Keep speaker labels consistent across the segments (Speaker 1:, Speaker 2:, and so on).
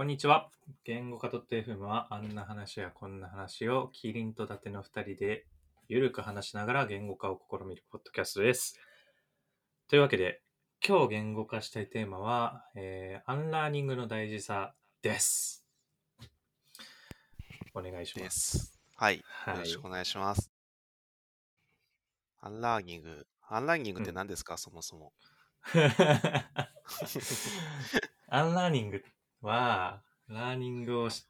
Speaker 1: こんにちは。言語化 .fm はあんな話やこんな話をキリンと伊達の2人でゆるく話しながら言語化を試みるポッドキャストです。というわけで、今日言語化したいテーマは、えーアンラーニングの大事さです。お願いしま。
Speaker 2: ですす。はい。
Speaker 1: はい
Speaker 2: よろしくお願いします。アンラーニング。アンラーニングって何ですか、そもそも。
Speaker 1: アンラーニングは、ラーニングをし、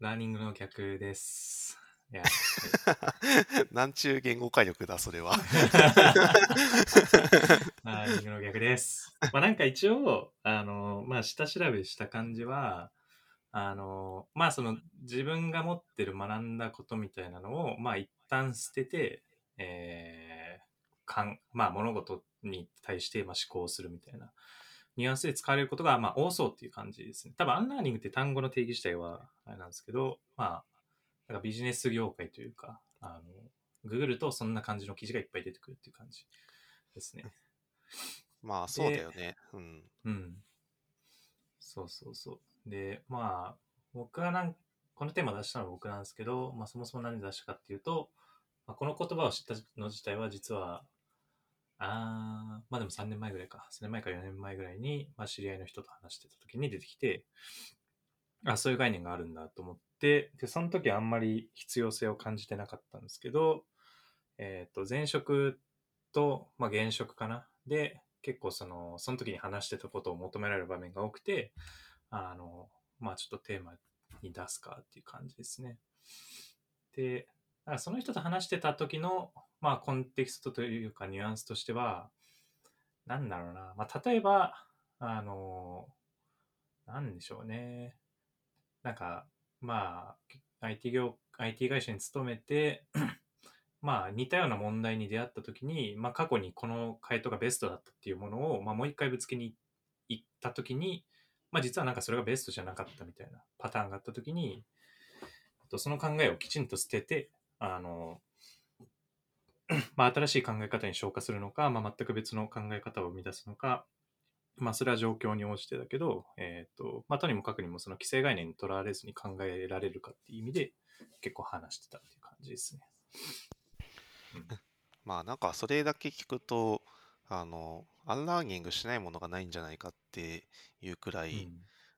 Speaker 1: ラーニングの逆です。いや、
Speaker 2: なんちゅう言語化力だ、それは。
Speaker 1: ラーニングの逆です。まあなんか一応、あの、まあ下調べした感じは、あの、まあその自分が持ってる学んだことみたいなのを、まあ一旦捨てて、えー、かん、まあ物事に対してまあ思考するみたいなニュアンスで使われることがまあ多そうっていう感じですね。多分アンラーニングって単語の定義自体はあれなんですけど、まあ、なんかビジネス業界というか、あの、ググるとそんな感じの記事がいっぱい出てくるっていう感じですね。
Speaker 2: まあ、そうだよね。うん。
Speaker 1: うん。そうそうそう。で、まあ、僕はなん、このテーマ出したのは僕なんですけど、まあそもそも何で出したかっていうと、まあ、この言葉を知ったの自体は実は、あー、まあでも3年前ぐらいか。3年前か4年前ぐらいに、まあ知り合いの人と話してた時に出てきて、あ、そういう概念があるんだと思って、で、その時あんまり必要性を感じてなかったんですけど、えっ、と、前職と、まあ現職かな。で、結構その、その時に話してたことを求められる場面が多くて、あの、まあちょっとテーマに出すかっていう感じですね。で、だからその人と話してた時の、まあコンテキストというかニュアンスとしては、なんだろうな。まあ例えば、あの、なんでしょうね。なんか、まあ、IT 業、IT 会社に勤めて、まあ似たような問題に出会った時に、まあ過去にこの回答がベストだったっていうものを、まあもう一回ぶつけに行った時に、まあ実はなんかそれがベストじゃなかったみたいなパターンがあった時に、その考えをきちんと捨てて、あの、まあ新しい考え方に昇華するのか、まあ全く別の考え方を生み出すのか、まあそれは状況に応じてだけど、えっ、と、まあとにもかくにもその既成概念にとらわれずに考えられるかっていう意味で結構話してたっていう感じですね。
Speaker 2: まあ、なんか、それだけ聞くと、あの、アンラーニングしないものがないんじゃないかっていうくらい、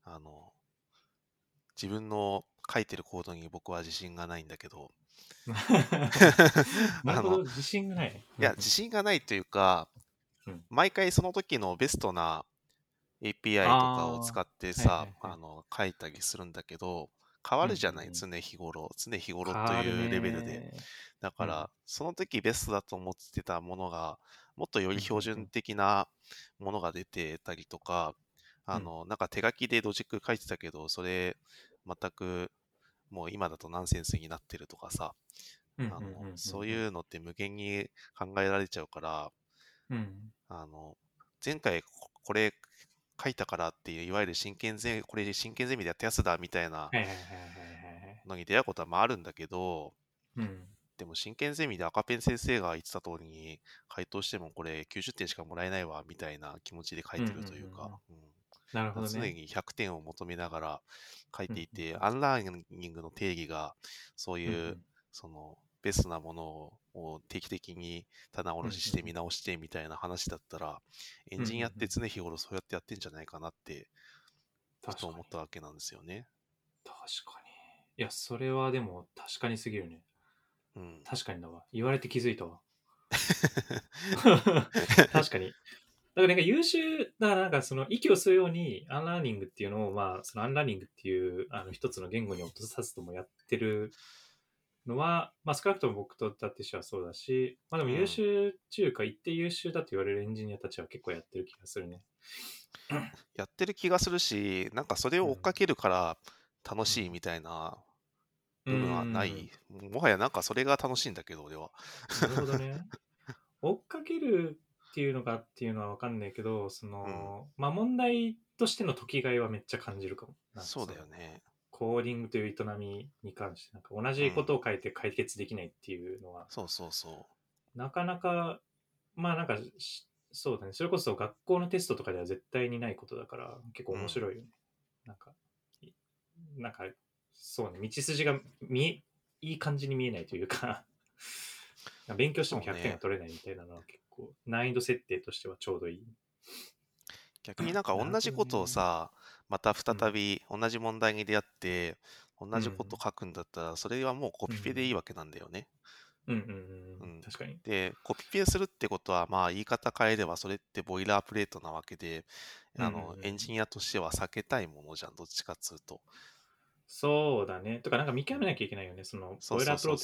Speaker 2: あの、自分の書いてるコードに僕は自信がないんだけど、
Speaker 1: なるほど、自信がない。
Speaker 2: いや、自信がないというか
Speaker 1: うん、
Speaker 2: 毎回その時のベストな API とかを使って
Speaker 1: はい
Speaker 2: さ
Speaker 1: はい、はい。
Speaker 2: あの、書いたりするんだけど、変わるじゃない、
Speaker 1: うんうん
Speaker 2: 常日頃。常日頃というレベルで。だから、その時ベストだと思ってたものが、もっとより標
Speaker 1: うんうんうん。
Speaker 2: 準的なものが出てたりとか、あの、なんか手書きでロジック書いてたけど、それ、全く、もう今だとナンセンスになってるとかさ、そういうのって無限に考えられちゃうから、
Speaker 1: うん。
Speaker 2: あの、前回ここれ書いたからっていう、いわゆる真剣ゼミ、これ真剣ゼミでやったやつだみたいな。のに出会うことはまああるんだけど、
Speaker 1: うん。
Speaker 2: でも進研ゼミで赤ペン先生が言ってた通りに回答してもこれ90点しかもらえないわみたいな気持ちで書いてるというか、
Speaker 1: なるほ
Speaker 2: うん
Speaker 1: どね。
Speaker 2: 常に100点を求めながら書いていて、
Speaker 1: うんうん
Speaker 2: アンラーニングの定義がそういう、
Speaker 1: うんうん
Speaker 2: そのベストなものをを定期的に棚卸しして
Speaker 1: うんうん
Speaker 2: 見直してみたいな話だったら、エンジニアって常日頃そうやってやってんじゃないかなって、ふ
Speaker 1: 確かに
Speaker 2: と思ったわけなんですよね。
Speaker 1: 確かに。いや、それはでも確かにすぎるね。
Speaker 2: うん。
Speaker 1: 確かにだわ。言われて気づいたわ。確かに。だからなんか優秀、だからなんかその息を吸うようにアンラーニングっていうのを、まあそのアンラーニングっていうあの一つの言語に落とさずともやってるのは、まあ少なくとも僕と伊達氏はそうだし、まあでも優秀っつうか一定優秀だと言われるエンジニアたちは結構やってる気がするね。
Speaker 2: やってる気がするし、なんかそれを追っかけるから楽しいみたいな部分はな
Speaker 1: うん
Speaker 2: い。もはやなんかそれが楽しいんだけど、俺は。
Speaker 1: なるほどね。追っかけるっていうのがっていうのは分かんないけど、その、まあ問題としての解きがいはめっちゃ感じるかも。なんか
Speaker 2: そうだよ
Speaker 1: の
Speaker 2: ね。
Speaker 1: コーディングという営みに関して、なんか同じことを書いて解決できないっていうのは、
Speaker 2: そうそうそ
Speaker 1: なかなか、まあなんかし、そうだね。それこそ学校のテストとかでは絶対にないことだから、結構面白いよね。なんか、いなんか、そうね、道筋が見え、いい感じに見えないというか勉強しても100点が取れないみたいなのは結構、難易度設定としてはちょうどいい。
Speaker 2: 逆になんか同じことをさ、また再び同じ問題に出会って、同じこと書くんだったら、それはもうコピペでいいわけなんだよね。
Speaker 1: うんうんうん、
Speaker 2: うん
Speaker 1: 確かに。
Speaker 2: で、コピペするってことは、まあ言い方変えればそれってボイラープレートなわけで、あの
Speaker 1: うんうんう、ん
Speaker 2: エンジニアとしては避けたいものじゃん、どっちかっつうと。
Speaker 1: そうだね。とか、なんか見極めなきゃいけないよね。その、ボイラープ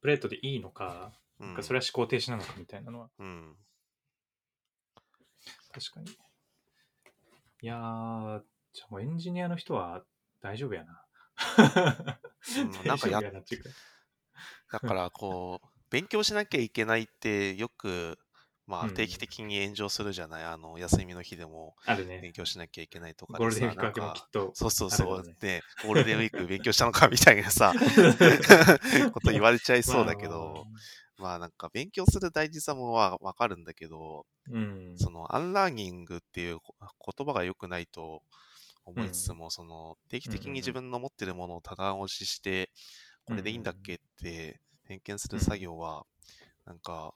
Speaker 1: プレートでいいのか、
Speaker 2: う。うん
Speaker 1: なんかそれは思考停止なのかみたいなのは、
Speaker 2: うん。
Speaker 1: 確かに。いやー、じゃあもうエンジニアの人は大丈夫やな。
Speaker 2: うんなんかや
Speaker 1: って
Speaker 2: だから、こう、勉強しなきゃいけないってよく、まあ
Speaker 1: うん
Speaker 2: 定期的に炎上するじゃない？あの、休みの日でも
Speaker 1: あるね
Speaker 2: 勉強しなきゃいけないとか
Speaker 1: ゴールデンウィークきっと。
Speaker 2: そうそうそう。
Speaker 1: ね、
Speaker 2: ゴールデンウィーク勉強したのかみたいなさ、こと言われちゃいそうだけど、まあなんか勉強する大事さもわかるんだけど、
Speaker 1: まあ。うん。
Speaker 2: そのアンラーニングっていうこ言葉が良くないと思いつつも、その定期的に自分の持ってるものを棚押しして、これでいいんだっけって点検する作業は、なんか、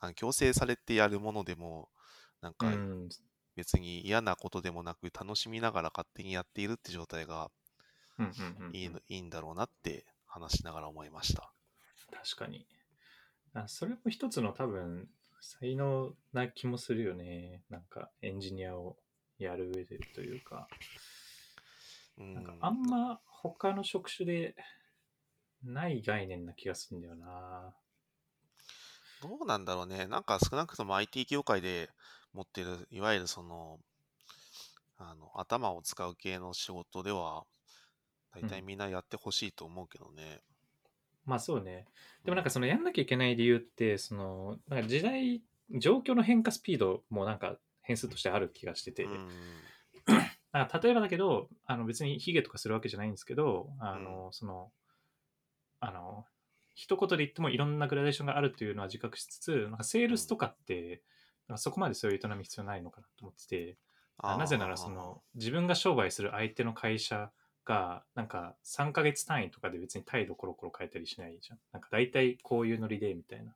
Speaker 2: あの強制されてやるものでも、なん
Speaker 1: う
Speaker 2: か
Speaker 1: ん、
Speaker 2: 別に嫌なことでもなく楽しみながら勝手にやっているって状態が
Speaker 1: うんうんうん
Speaker 2: いいのいいんだろうなって話しながら思いました。
Speaker 1: 確かに。あそれも一つの多分、才能な気もするよね。なんか、エンジニアをやる上でというか。
Speaker 2: うん
Speaker 1: なんか、あんま他の職種でない概念な気がするんだよな。
Speaker 2: どうなんだろうね。なんか少なくとも IT 業界で持ってる、いわゆるその、あの、頭を使う系の仕事では、大体みんなやってほしいと思うけどね。
Speaker 1: まあそうね。でもなんかそのやんなきゃいけない理由って、その、なんか時代、状況の変化スピードもなんか変数としてある気がしてて、
Speaker 2: うん。
Speaker 1: なんか例えばだけど、あの別にヒゲとかするわけじゃないんですけど、あの、その、あの、一言で言ってもいろんなグラデーションがあるというのは自覚しつつ、なんかセールスとかって、なんかそこまでそういう営み必要ないのかなと思ってて、なぜならその自分が商売する相手の会社がなんか3ヶ月単位とかで別に態度コロコロ変えたりしないじゃん。なんか大体こういうノリでみたいな。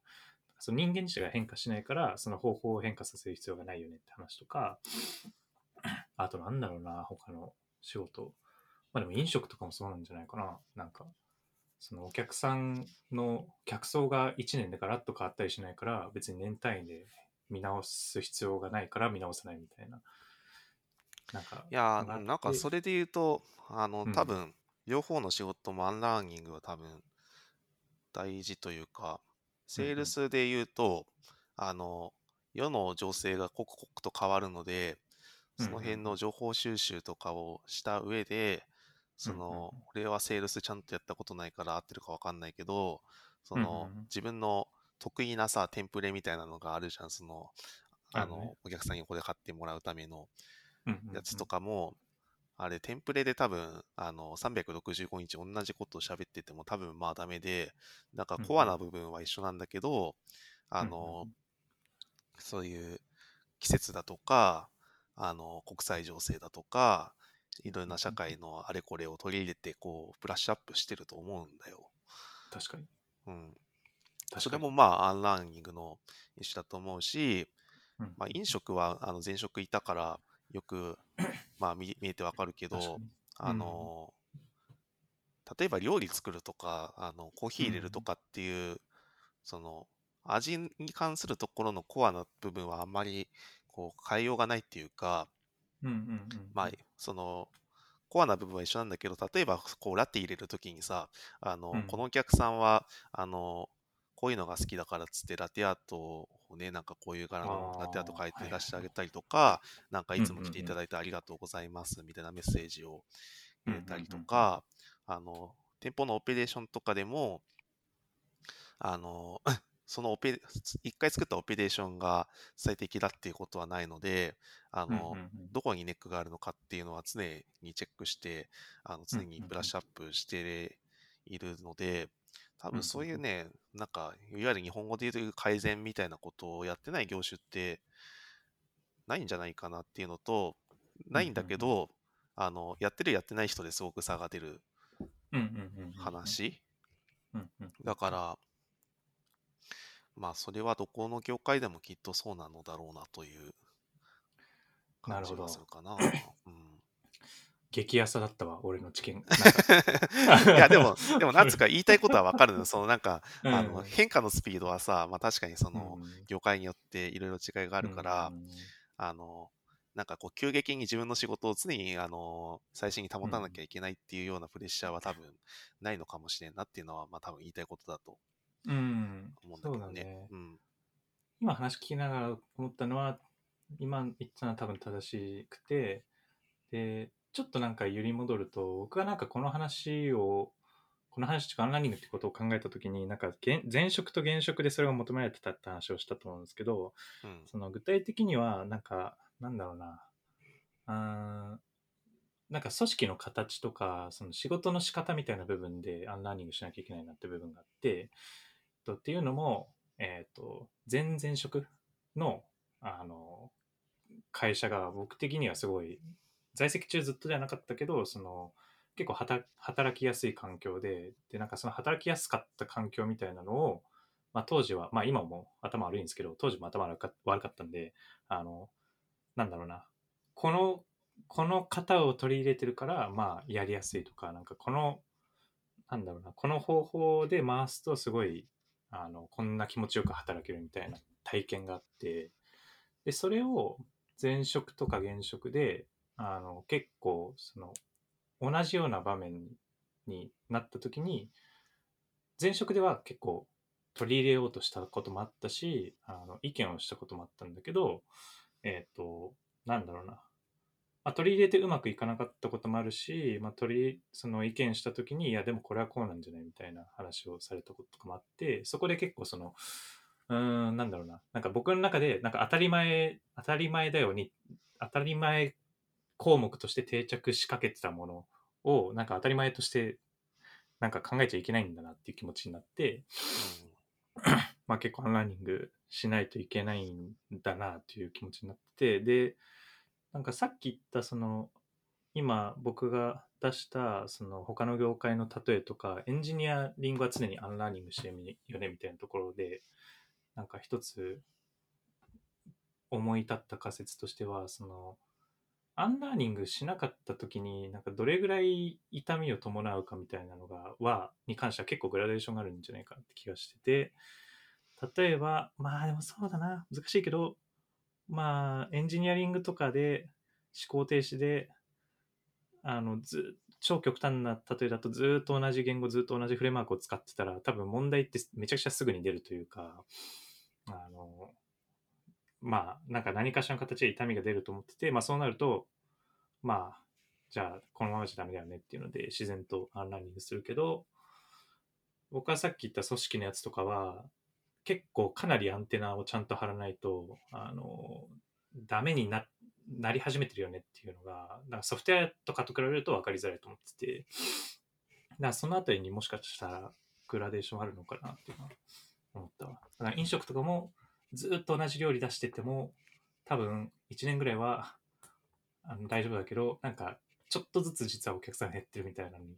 Speaker 1: その人間自体が変化しないからその方法を変化させる必要がないよねって話とか、あとなんだろうな、他の仕事。まあでも飲食とかもそうなんじゃないかな。なんか、そのお客さんの客層が1年でガラッと変わったりしないから別に年単位で見直す必要がないから見直さないみたいな。なんか、
Speaker 2: いやなんかそれで言うと、あの、
Speaker 1: うん。
Speaker 2: 多分、両方の仕事もアンラーニングは多分、大事というか、セールスで言うと、あの、世の情勢が刻々と変わるので、その辺の情報収集とかをした上で、そ
Speaker 1: うんうんうん。
Speaker 2: の、俺はセールスちゃんとやったことないから合ってるかわかんないけど、そ
Speaker 1: うん
Speaker 2: の
Speaker 1: うんうん、
Speaker 2: 自分の得意なさ、テンプレみたいなのがあるじゃん、その、あの、お客さんにこれ買ってもらうための。
Speaker 1: うんうんうん
Speaker 2: やつとかも、あれ、テンプレで多分、あの、365日同じことを喋ってても多分まあダメで、なんかコアな部分は一緒なんだけど、あの、そういう季節だとか、あの、国際情勢だとか、いろんな社会のあれこれを取り入れて、こう、ブラッシュアップしてると思うんだよ。
Speaker 1: 確かに。
Speaker 2: うん。
Speaker 1: 確かに
Speaker 2: それもまあ、アンラーニングの一種だと思うし、
Speaker 1: うん
Speaker 2: まあ、飲食はあの前職いたから、よく、まあ見、見えてわかるけどあの、例えば料理作るとか、あの、コーヒー入れるとかっていう、その、味に関するところのコアな部分はあんまり、こう、変えようがないっていうか、
Speaker 1: うんうんうん。
Speaker 2: まあ、その、コアな部分は一緒なんだけど、例えば、こう、ラテ入れるときにさ、あの、
Speaker 1: うん。
Speaker 2: このお客さんは、あの、こういうのが好きだからっつって、ラテアートをね、なんかこういう柄のラテアート書いて
Speaker 1: はい
Speaker 2: 出してあげたりとか、なんかいつも来ていただいてありがとうございますみたいなメッセージを入れたりとか、あの、店舗のオペレーションとかでも、あの、そのオペ、一回作ったオペレーションが最適だっていうことはないので、あの、どこにネックがあるのかっていうのは常にチェックして、あの常にブラッシュアップしているので、多分そういうね、なんか、いわゆる日本語で言う改善みたいなことをやってない業種ってないんじゃないかなっていうのと、ないんだけど、あの、やってるやってない人ですごく差が出る。話。だから、まあ、それはどこの業界でもきっとそうなのだろうなという感じがするかな。うん、
Speaker 1: 激安だったわ、俺の知見。
Speaker 2: いや、でも、でも、なんつうか言いたいことはわかるの。そのなんか、
Speaker 1: うん
Speaker 2: あの変化のスピードはさ、まあ確かにその、
Speaker 1: うん
Speaker 2: 業界によっていろいろ違いがあるから、
Speaker 1: うん
Speaker 2: あの、なんかこう、急激に自分の仕事を常に、あの、最新に保たなきゃいけないっていうようなプレッシャーは多分ないのかもしれんなっていうのは、まあ多分言いたいことだと
Speaker 1: うん、
Speaker 2: 思うんだけどね
Speaker 1: そうだね。。
Speaker 2: うん。
Speaker 1: 今話聞きながら思ったのは、今言ったのは多分正しくて、で、ちょっとなんか揺り戻ると、僕はなんかこの話を、この話とかアンラーニングってことを考えたときに、なんか現前職と現職でそれが求められてたって話をしたと思うんですけど、
Speaker 2: うん。
Speaker 1: その具体的には、なんか、なんだろうな、あーなんか組織の形とか、その仕事の仕方みたいな部分でアンラーニングしなきゃいけないなって部分があって、とっていうのも、えっ、と、前々職の、あの、会社が僕的にはすごい、在籍中ずっとじゃなかったけど、その、結構働きやすい環境で、で、なんかその働きやすかった環境みたいなのを、まあ当時は、まあ今も頭悪いんですけど、当時も頭悪か悪かったんで、あの、なんだろうな、この、この型を取り入れてるから、まあやりやすいとか、なんかこの、なんだろうな、この方法で回すとすごい、あの、こんな気持ちよく働けるみたいな体験があって、で、それを前職とか現職で、あの、結構、その、同じような場面になった時に、前職では結構取り入れようとしたこともあったし、あの、意見をしたこともあったんだけど、えっ、と、なんだろうな。まあ、取り入れてうまくいかなかったこともあるし、まあ、取り、その意見したときに、いや、でもこれはこうなんじゃないみたいな話をされたこととかもあって、そこで結構その、うん、なんだろうな。なんか僕の中で、なんか当たり前、当たり前だよに、当たり前項目として定着しかけてたものを、なんか当たり前として、なんか考えちゃいけないんだなっていう気持ちになって、まあ結構アンラーニングしないといけないんだなっていう気持ちになって、で、なんかさっき言ったその、今僕が出したその他の業界の例えとか、エンジニアリングは常にアンラーニングしてるよねみたいなところで、なんか一つ思い立った仮説としては、その、アンラーニングしなかった時に、なんかどれぐらい痛みを伴うかみたいなのが、は、に関しては結構グラデーションがあるんじゃないかって気がしてて、例えば、まあでもそうだな、難しいけど、まあ、エンジニアリングとかで思考停止で、あの、ず、超極端な例えだとずっと同じ言語、ずっと同じフレームワークを使ってたら、多分問題ってめちゃくちゃすぐに出るというか、あの、まあ、なんか何かしらの形で痛みが出ると思ってて、まあそうなると、まあ、じゃあこのままじゃダメだよねっていうので自然とアンラーニングするけど、僕はさっき言った組織のやつとかは、結構かなりアンテナをちゃんと張らないと、あの、ダメにな、なり始めてるよねっていうのが、なんかソフトウェアとかと比べると分かりづらいと思ってて、だからそのあたりにもしかしたらグラデーションあるのかなっていうのは思ったわ。だから飲食とかもずっと同じ料理出してても、多分1年ぐらいはあの大丈夫だけど、なんかちょっとずつ実はお客さん減ってるみたいなのに、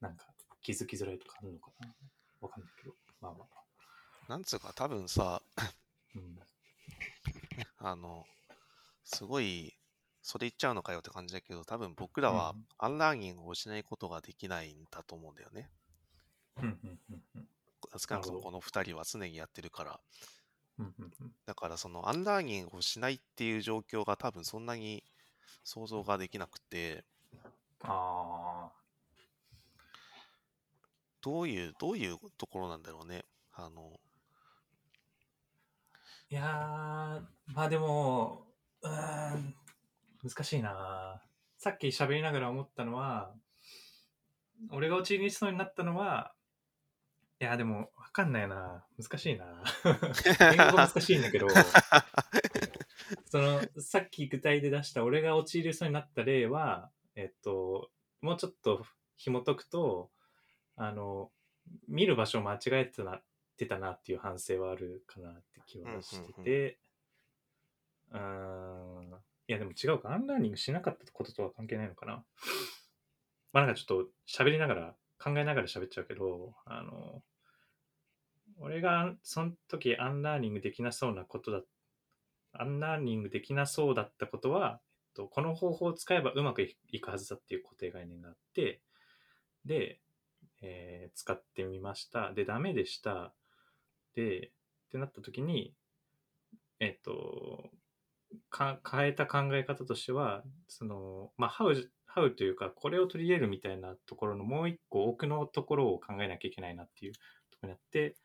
Speaker 1: なんか気づきづらいとかあるのかなわかんないけど。まあまあ。
Speaker 2: なんつうか、多分さ、
Speaker 1: うん。
Speaker 2: あの、すごい、それ言っちゃうのかよって感じだけど、多分僕らは
Speaker 1: うん
Speaker 2: アンラーニングをしないことができないんだと思うんだよね。
Speaker 1: うんうんうんうん
Speaker 2: 少なくともこの2人は常にやってるから。だからそのアンラーニングをしないっていう状況が多分そんなに想像ができなくて、
Speaker 1: あ
Speaker 2: どういう、どういうところなんだろうね。あの、
Speaker 1: ーいやー、まあでも、うーん、難しいな。さっき喋りながら思ったのは、俺が陥りそうになったのは、いや、でも、わかんないな。難しいな。言語難しいんだけど、その、さっき具体で出した俺が陥りそうになった例は、えっと、もうちょっと紐解くと、あの、見る場所を間違えてたなってたなっていう反省はあるかなって気はしてて、うーん、いやでも違うか、アンラーニングしなかったこととは関係ないのかな。まあなんかちょっと喋りながら、考えながら喋っちゃうけど、あの、俺がその時アンラーニングできなそうなことだ、アンラーニングできなそうだったことは、えっと、この方法を使えばうまくいくはずだっていう固定概念があって、で、えー、使ってみました。で、ダメでした。で、ってなった時に、えっと、か変えた考え方としては、その、まあ、 how how, how というか、これを取り入れるみたいなところのもう一個奥のところを考えなきゃいけないなっていうところになって、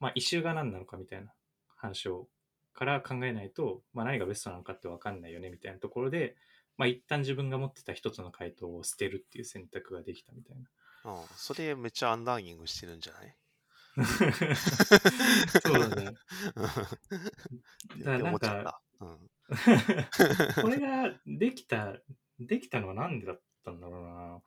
Speaker 1: まあ、イシューが何なのかみたいな話を、から考えないと、まあ、何がベストなのかって分かんないよねみたいなところで、まあ、一旦自分が持ってた一つの回答を捨てるっていう選択ができたみたいな。
Speaker 2: うん、それめっちゃアンラーニングしてるんじゃない？
Speaker 1: そうだね。だからなんか、うん、これができた、できたのはなんでだったんだろうな。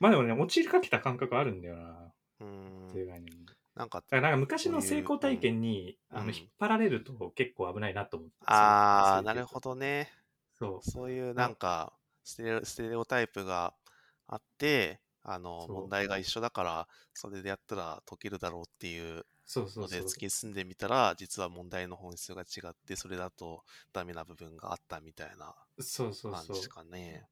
Speaker 1: まあでもね、陥りかけた感覚あるんだよな。うん。っていう概念なんか、なんか昔の成功体験に、うん、あの引っ張られると結構危ないなと思って。
Speaker 2: ああ、なるほどね。そう。そういうなんかステレ、ステレオタイプがあって、あの、問題が一緒だから、それでやったら解けるだろうっていうので突き進んでみたら、実は問題の本質が違って、それだとダメな部分があったみたいな感じかね。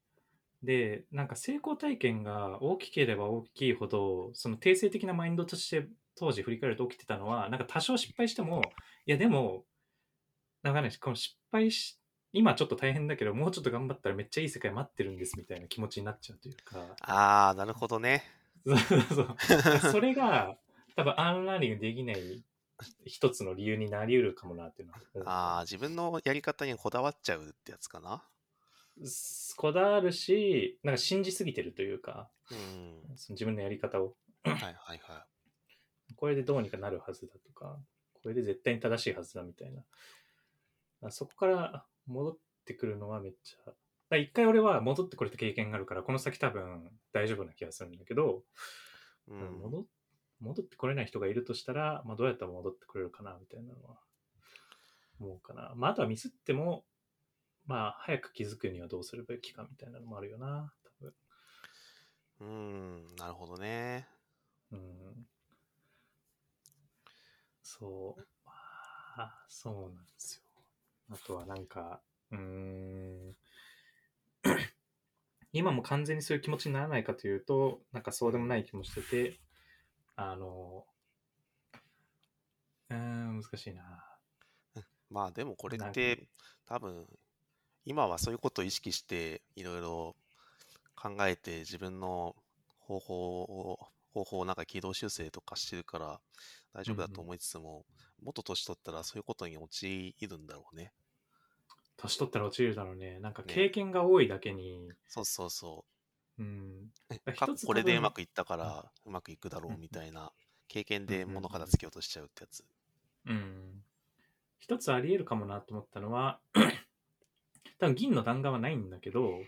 Speaker 1: で、なんか成功体験が大きければ大きいほど、その定性的なマインドとして当時振り返ると起きてたのは、なんか多少失敗しても、いやでも、なんかね、この失敗し今ちょっと大変だけど、もうちょっと頑張ったらめっちゃいい世界待ってるんですみたいな気持ちになっちゃうというか。
Speaker 2: ああ、なるほどね。
Speaker 1: そうそうそれが多分アンラーニングできない一つの理由になりうるかもなっていう
Speaker 2: のは。ああ、自分のやり方にこだわっちゃうってやつかな。
Speaker 1: こだわるし、なんか信じすぎてるというか、うん、その自分のやり方を。はいはいはい。これでどうにかなるはずだとか、これで絶対に正しいはずだみたいな。そこから戻ってくるのはめっちゃ。一回俺は戻ってこれた経験があるから、この先多分大丈夫な気がするんだけど、うん、戻戻ってこれない人がいるとしたら、まあ、どうやったら戻ってくれるかなみたいなのは思うかな。まあ、あとはミスっても、まあ、早く気づくにはどうするべきかみたいなのもあるよな、多分。
Speaker 2: うん、なるほどね。うん。
Speaker 1: そう。まあ、そうなんですよ。あとはなんか、うーん、今も完全にそういう気持ちにならないかというと、なんかそうでもない気もしてて、あの、うん、難しいな。
Speaker 2: まあでもこれって多分今はそういうことを意識していろいろ考えて自分の方法を方法をなんか軌道修正とかしてるから大丈夫だと思いつつも、もっと年取ったらそういうことに陥るんだろうね。
Speaker 1: 年取ったら陥るだろうね。なんか経験が多いだけに。
Speaker 2: ね、そうそうそう。うん。これでうまくいったからうまくいくだろうみたいな経験で物片付けようとしちゃうってやつ。
Speaker 1: うん。一つあり得るかもなと思ったのは多分銀の弾丸はないんだけど、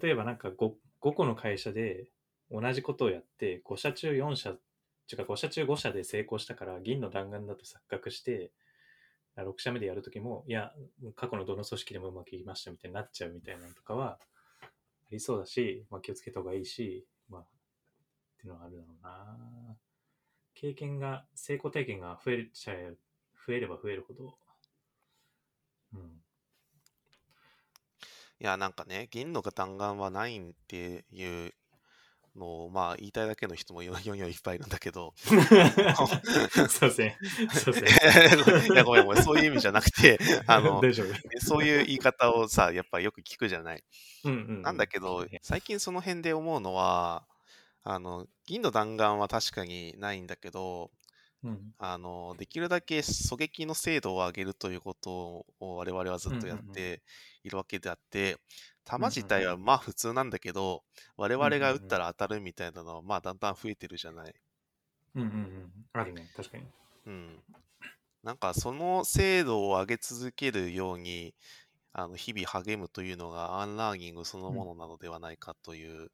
Speaker 1: 例えばなんか 5, 5個の会社で同じことをやって、5社中4社ちゅうか5社中5社で成功したから銀の弾丸だと錯覚して、6社目でやるときも、いや、過去のどの組織でもうまくいきましたみたいになっちゃうみたいなのとかはありそうだし、まあ、気をつけた方がいいし、まあ、っていうのはあるだろうな。経験が、成功体験が増えちゃえ、増えれば増えるほど、うん。
Speaker 2: いや、なんかね、銀の弾丸はないっていうのまあ言いたいだけの人も世にはいっぱいいるんだけど。
Speaker 1: そうですね。そうですね。
Speaker 2: いや、ごめんごめん。そういう意味じゃなくて、あの、そういう言い方をさ、やっぱよく聞くじゃない。うんうん、うん、なんだけど、最近その辺で思うのは、あの、銀の弾丸は確かにないんだけど、うん、あのできるだけ狙撃の精度を上げるということを我々はずっとやっているわけであって、弾自体はまあ普通なんだけど、我々が撃ったら当たるみたいなのはまあだんだん増えてるじゃない？
Speaker 1: うんうんうん。あるね、確かに。
Speaker 2: うん。なんかその精度を上げ続けるように、あの日々励むというのがアンラーニングそのものなのではないかという、うん、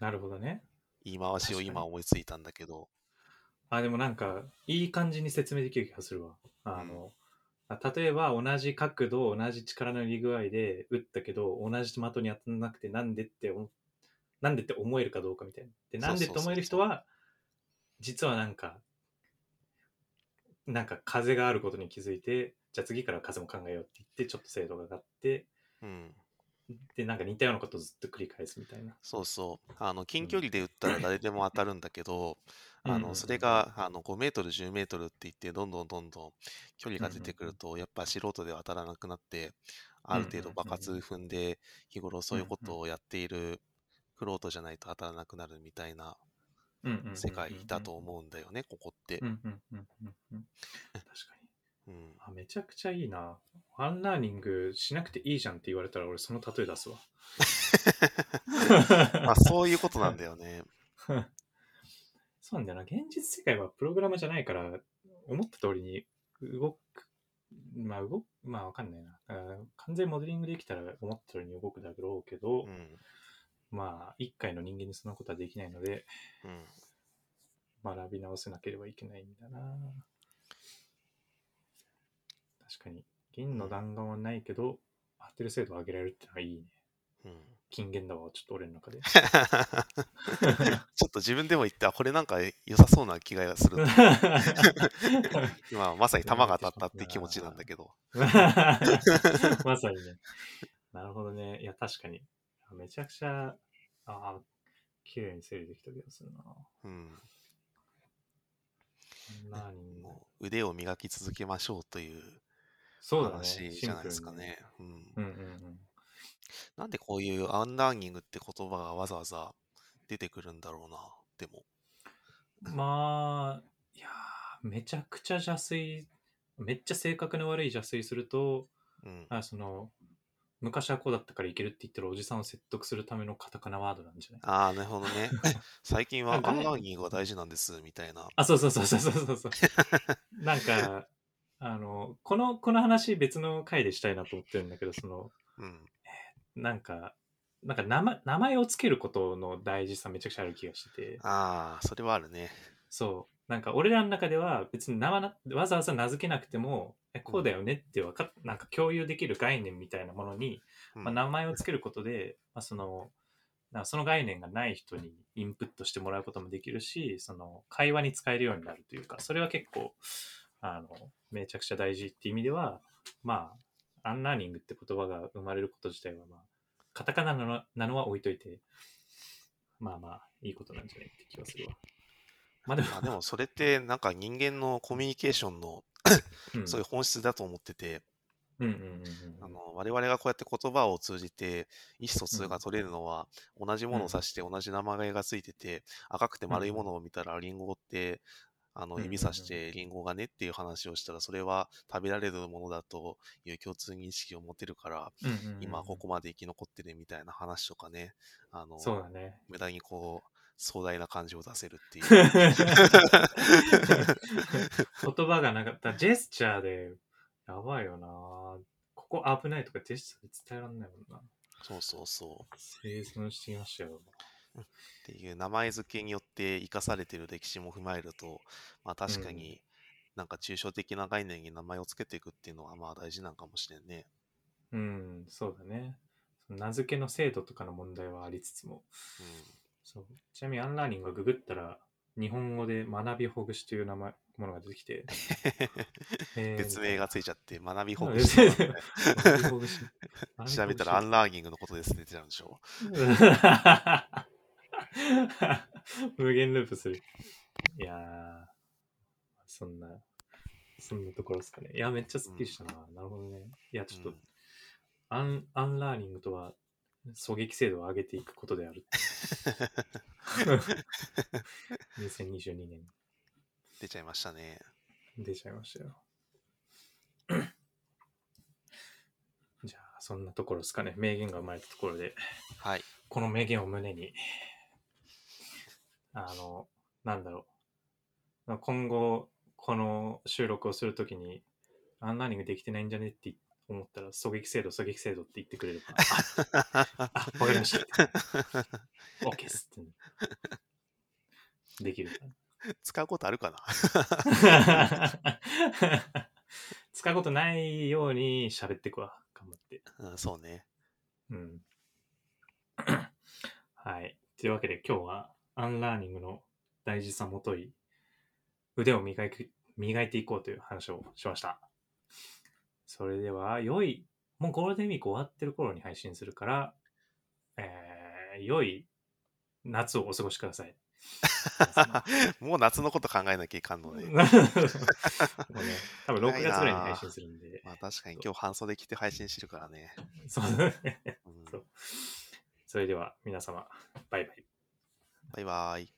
Speaker 1: なるほどね。
Speaker 2: 言い回しを今思いついたんだけど。
Speaker 1: あ、でもなんか、いい感じに説明できる気がするわ。あの、例えば同じ角度、同じ力の入り具合で打ったけど、同じ的に当たらなくて、なんでって思、なんでって思えるかどうかみたいな。で、なんでって思える人は、実はなんか、なんか風があることに気づいて、じゃあ次から風も考えようって言って、ちょっと精度が上がって、
Speaker 2: うん、
Speaker 1: で、なんか似たようなことをずっと繰り返すみたいな。
Speaker 2: そうそう。あの、近距離で打ったら誰でも当たるんだけど、あの、それが、あの、5メートル、10メートルって言って、どんどんどんどん距離が出てくると、やっぱ素人では当たらなくなって、ある程度場数踏んで、日頃そういうことをやっているクロートじゃないと当たらなくなるみたいな世界だと思うんだよね、ここって。確か
Speaker 1: に。うん、あめちゃくちゃいいな。アンラーニングしなくていいじゃんって言われたら俺その例え出すわ。
Speaker 2: まあそういうことなんだよね。
Speaker 1: そうなんだよな。現実世界はプログラムじゃないから、思った通りに動く。まあ、動く、まあ、わかんないな。完全モデリングできたら思った通りに動くだろうけど、うん、まあ、一回の人間にそんなことはできないので、うん、学び直せなければいけないんだな。確かに、銀の弾丸はないけど、当てる精度を上げられるってのはいいね。うん金言だわ、ちょっと俺の中で。ち
Speaker 2: ょっと自分でも言って、これなんか良さそうな気がする。今まさに球が当たったって気持ちなんだけど。
Speaker 1: まさにね。なるほどね。いや、確かに。めちゃくちゃ、ああ、綺麗に整理できた気がするな。うん。
Speaker 2: 何？も腕を磨き続けましょうという話じゃないですかね。うん、うんうんうんなんでこういうアンラーニングって言葉がわざわざ出てくるんだろうな、でも。
Speaker 1: まあ、いやめちゃくちゃ邪推、めっちゃ性格の悪い邪推すると、うん、あその、昔はこうだったからいけるって言ってるおじさんを説得するためのカタカナワードなんじゃない？
Speaker 2: ああ、なるほどね。最近はアンラーニングが大事なんです、みたいな。
Speaker 1: あ、そうそうそうそうそうそう。なんか、あの、この、この話別の回でしたいなと思ってるんだけど、その、うん、なんか、なんか名前名前をつけることの大事さめちゃくちゃある気がしてて。
Speaker 2: ああ、それはあるね。
Speaker 1: そう。なんか俺らの中では別に名前わざわざ名付けなくても、えこうだよねってわかなんか共有できる概念みたいなものに、うん、まあ、名前をつけることで、まあ、そのなその概念がない人にインプットしてもらうこともできるし、その会話に使えるようになるというか、それは結構、あの、めちゃくちゃ大事っていう意味では、まあ、アンラーニングって言葉が生まれること自体は、まあ、カタカナなのは置いといて、まあまあ、いいことなんじゃないって気がするわ。
Speaker 2: まあでも、まあ、でもそれってなんか人間のコミュニケーションのそういう本質だと思ってて、我々がこうやって言葉を通じて意思疎通が取れるのは、同じものを指して同じ名前がついてて、赤くて丸いものを見たらリンゴってあの指さしてリンゴがねっていう話をしたら、それは食べられるものだという共通認識を持てるから、今ここまで生き残ってるみたいな話とかね、あの、
Speaker 1: そうだね。
Speaker 2: 無駄にこう、壮大な感じを出せるっていう。
Speaker 1: 言葉がなかった。ジェスチャーで、やばいよなここ危ないとかジェスチャーで伝えられないもんな。
Speaker 2: そうそうそう。
Speaker 1: 生存してきましたよ。
Speaker 2: っていう名前付けによって生かされている歴史も踏まえると、まあ確かになんか抽象的な概念に名前を付けていくっていうのはまあ大事なのかもしれんね。
Speaker 1: うん、そうだね。名付けの精度とかの問題はありつつも。うん、そう。ちなみにアンラーニングがググったら、日本語で学びほぐしという名前ものが出てきて、
Speaker 2: 別名がついちゃって、学びほぐし。調べたらアンラーニングのことですって出てたんでしょ
Speaker 1: 無限ループする。いやー、そんな、そんなところですかね。いや、めっちゃすっきりしたな。うん、なるほどね。いや、ちょっと、うん、アン、アンラーニングとは、狙撃精度を上げていくことである。2022年。
Speaker 2: 出ちゃいましたね。
Speaker 1: 出ちゃいましたよ。じゃあ、そんなところですかね。名言が生まれたところで。
Speaker 2: はい。
Speaker 1: この名言を胸に、あの、なんだろう。今後、この収録をするときに、アンラーニングできてないんじゃねって思ったら、狙撃精度、狙撃精度って言ってくれるから、あ、わかりました。OK っすって。できるか
Speaker 2: 使うことあるかな？
Speaker 1: 使うことないように喋ってくわ。頑張って。
Speaker 2: うん、そうね。
Speaker 1: うん。はい。というわけで今日はアンラーニングの大事さもとい腕を磨く磨いていこうという話をしました。それでは、良い、もうゴールデンウィーク終わってる頃に配信するから、えー、良い夏をお過ごしください。
Speaker 2: もう夏のこと考えなきゃいかんので。
Speaker 1: もうね、多分6月ぐらいに配信するんで。
Speaker 2: まあ確かに今日半袖着て配信してるからね。
Speaker 1: そう
Speaker 2: うん
Speaker 1: そうそれでは皆様、バイバイ。
Speaker 2: バイバイ。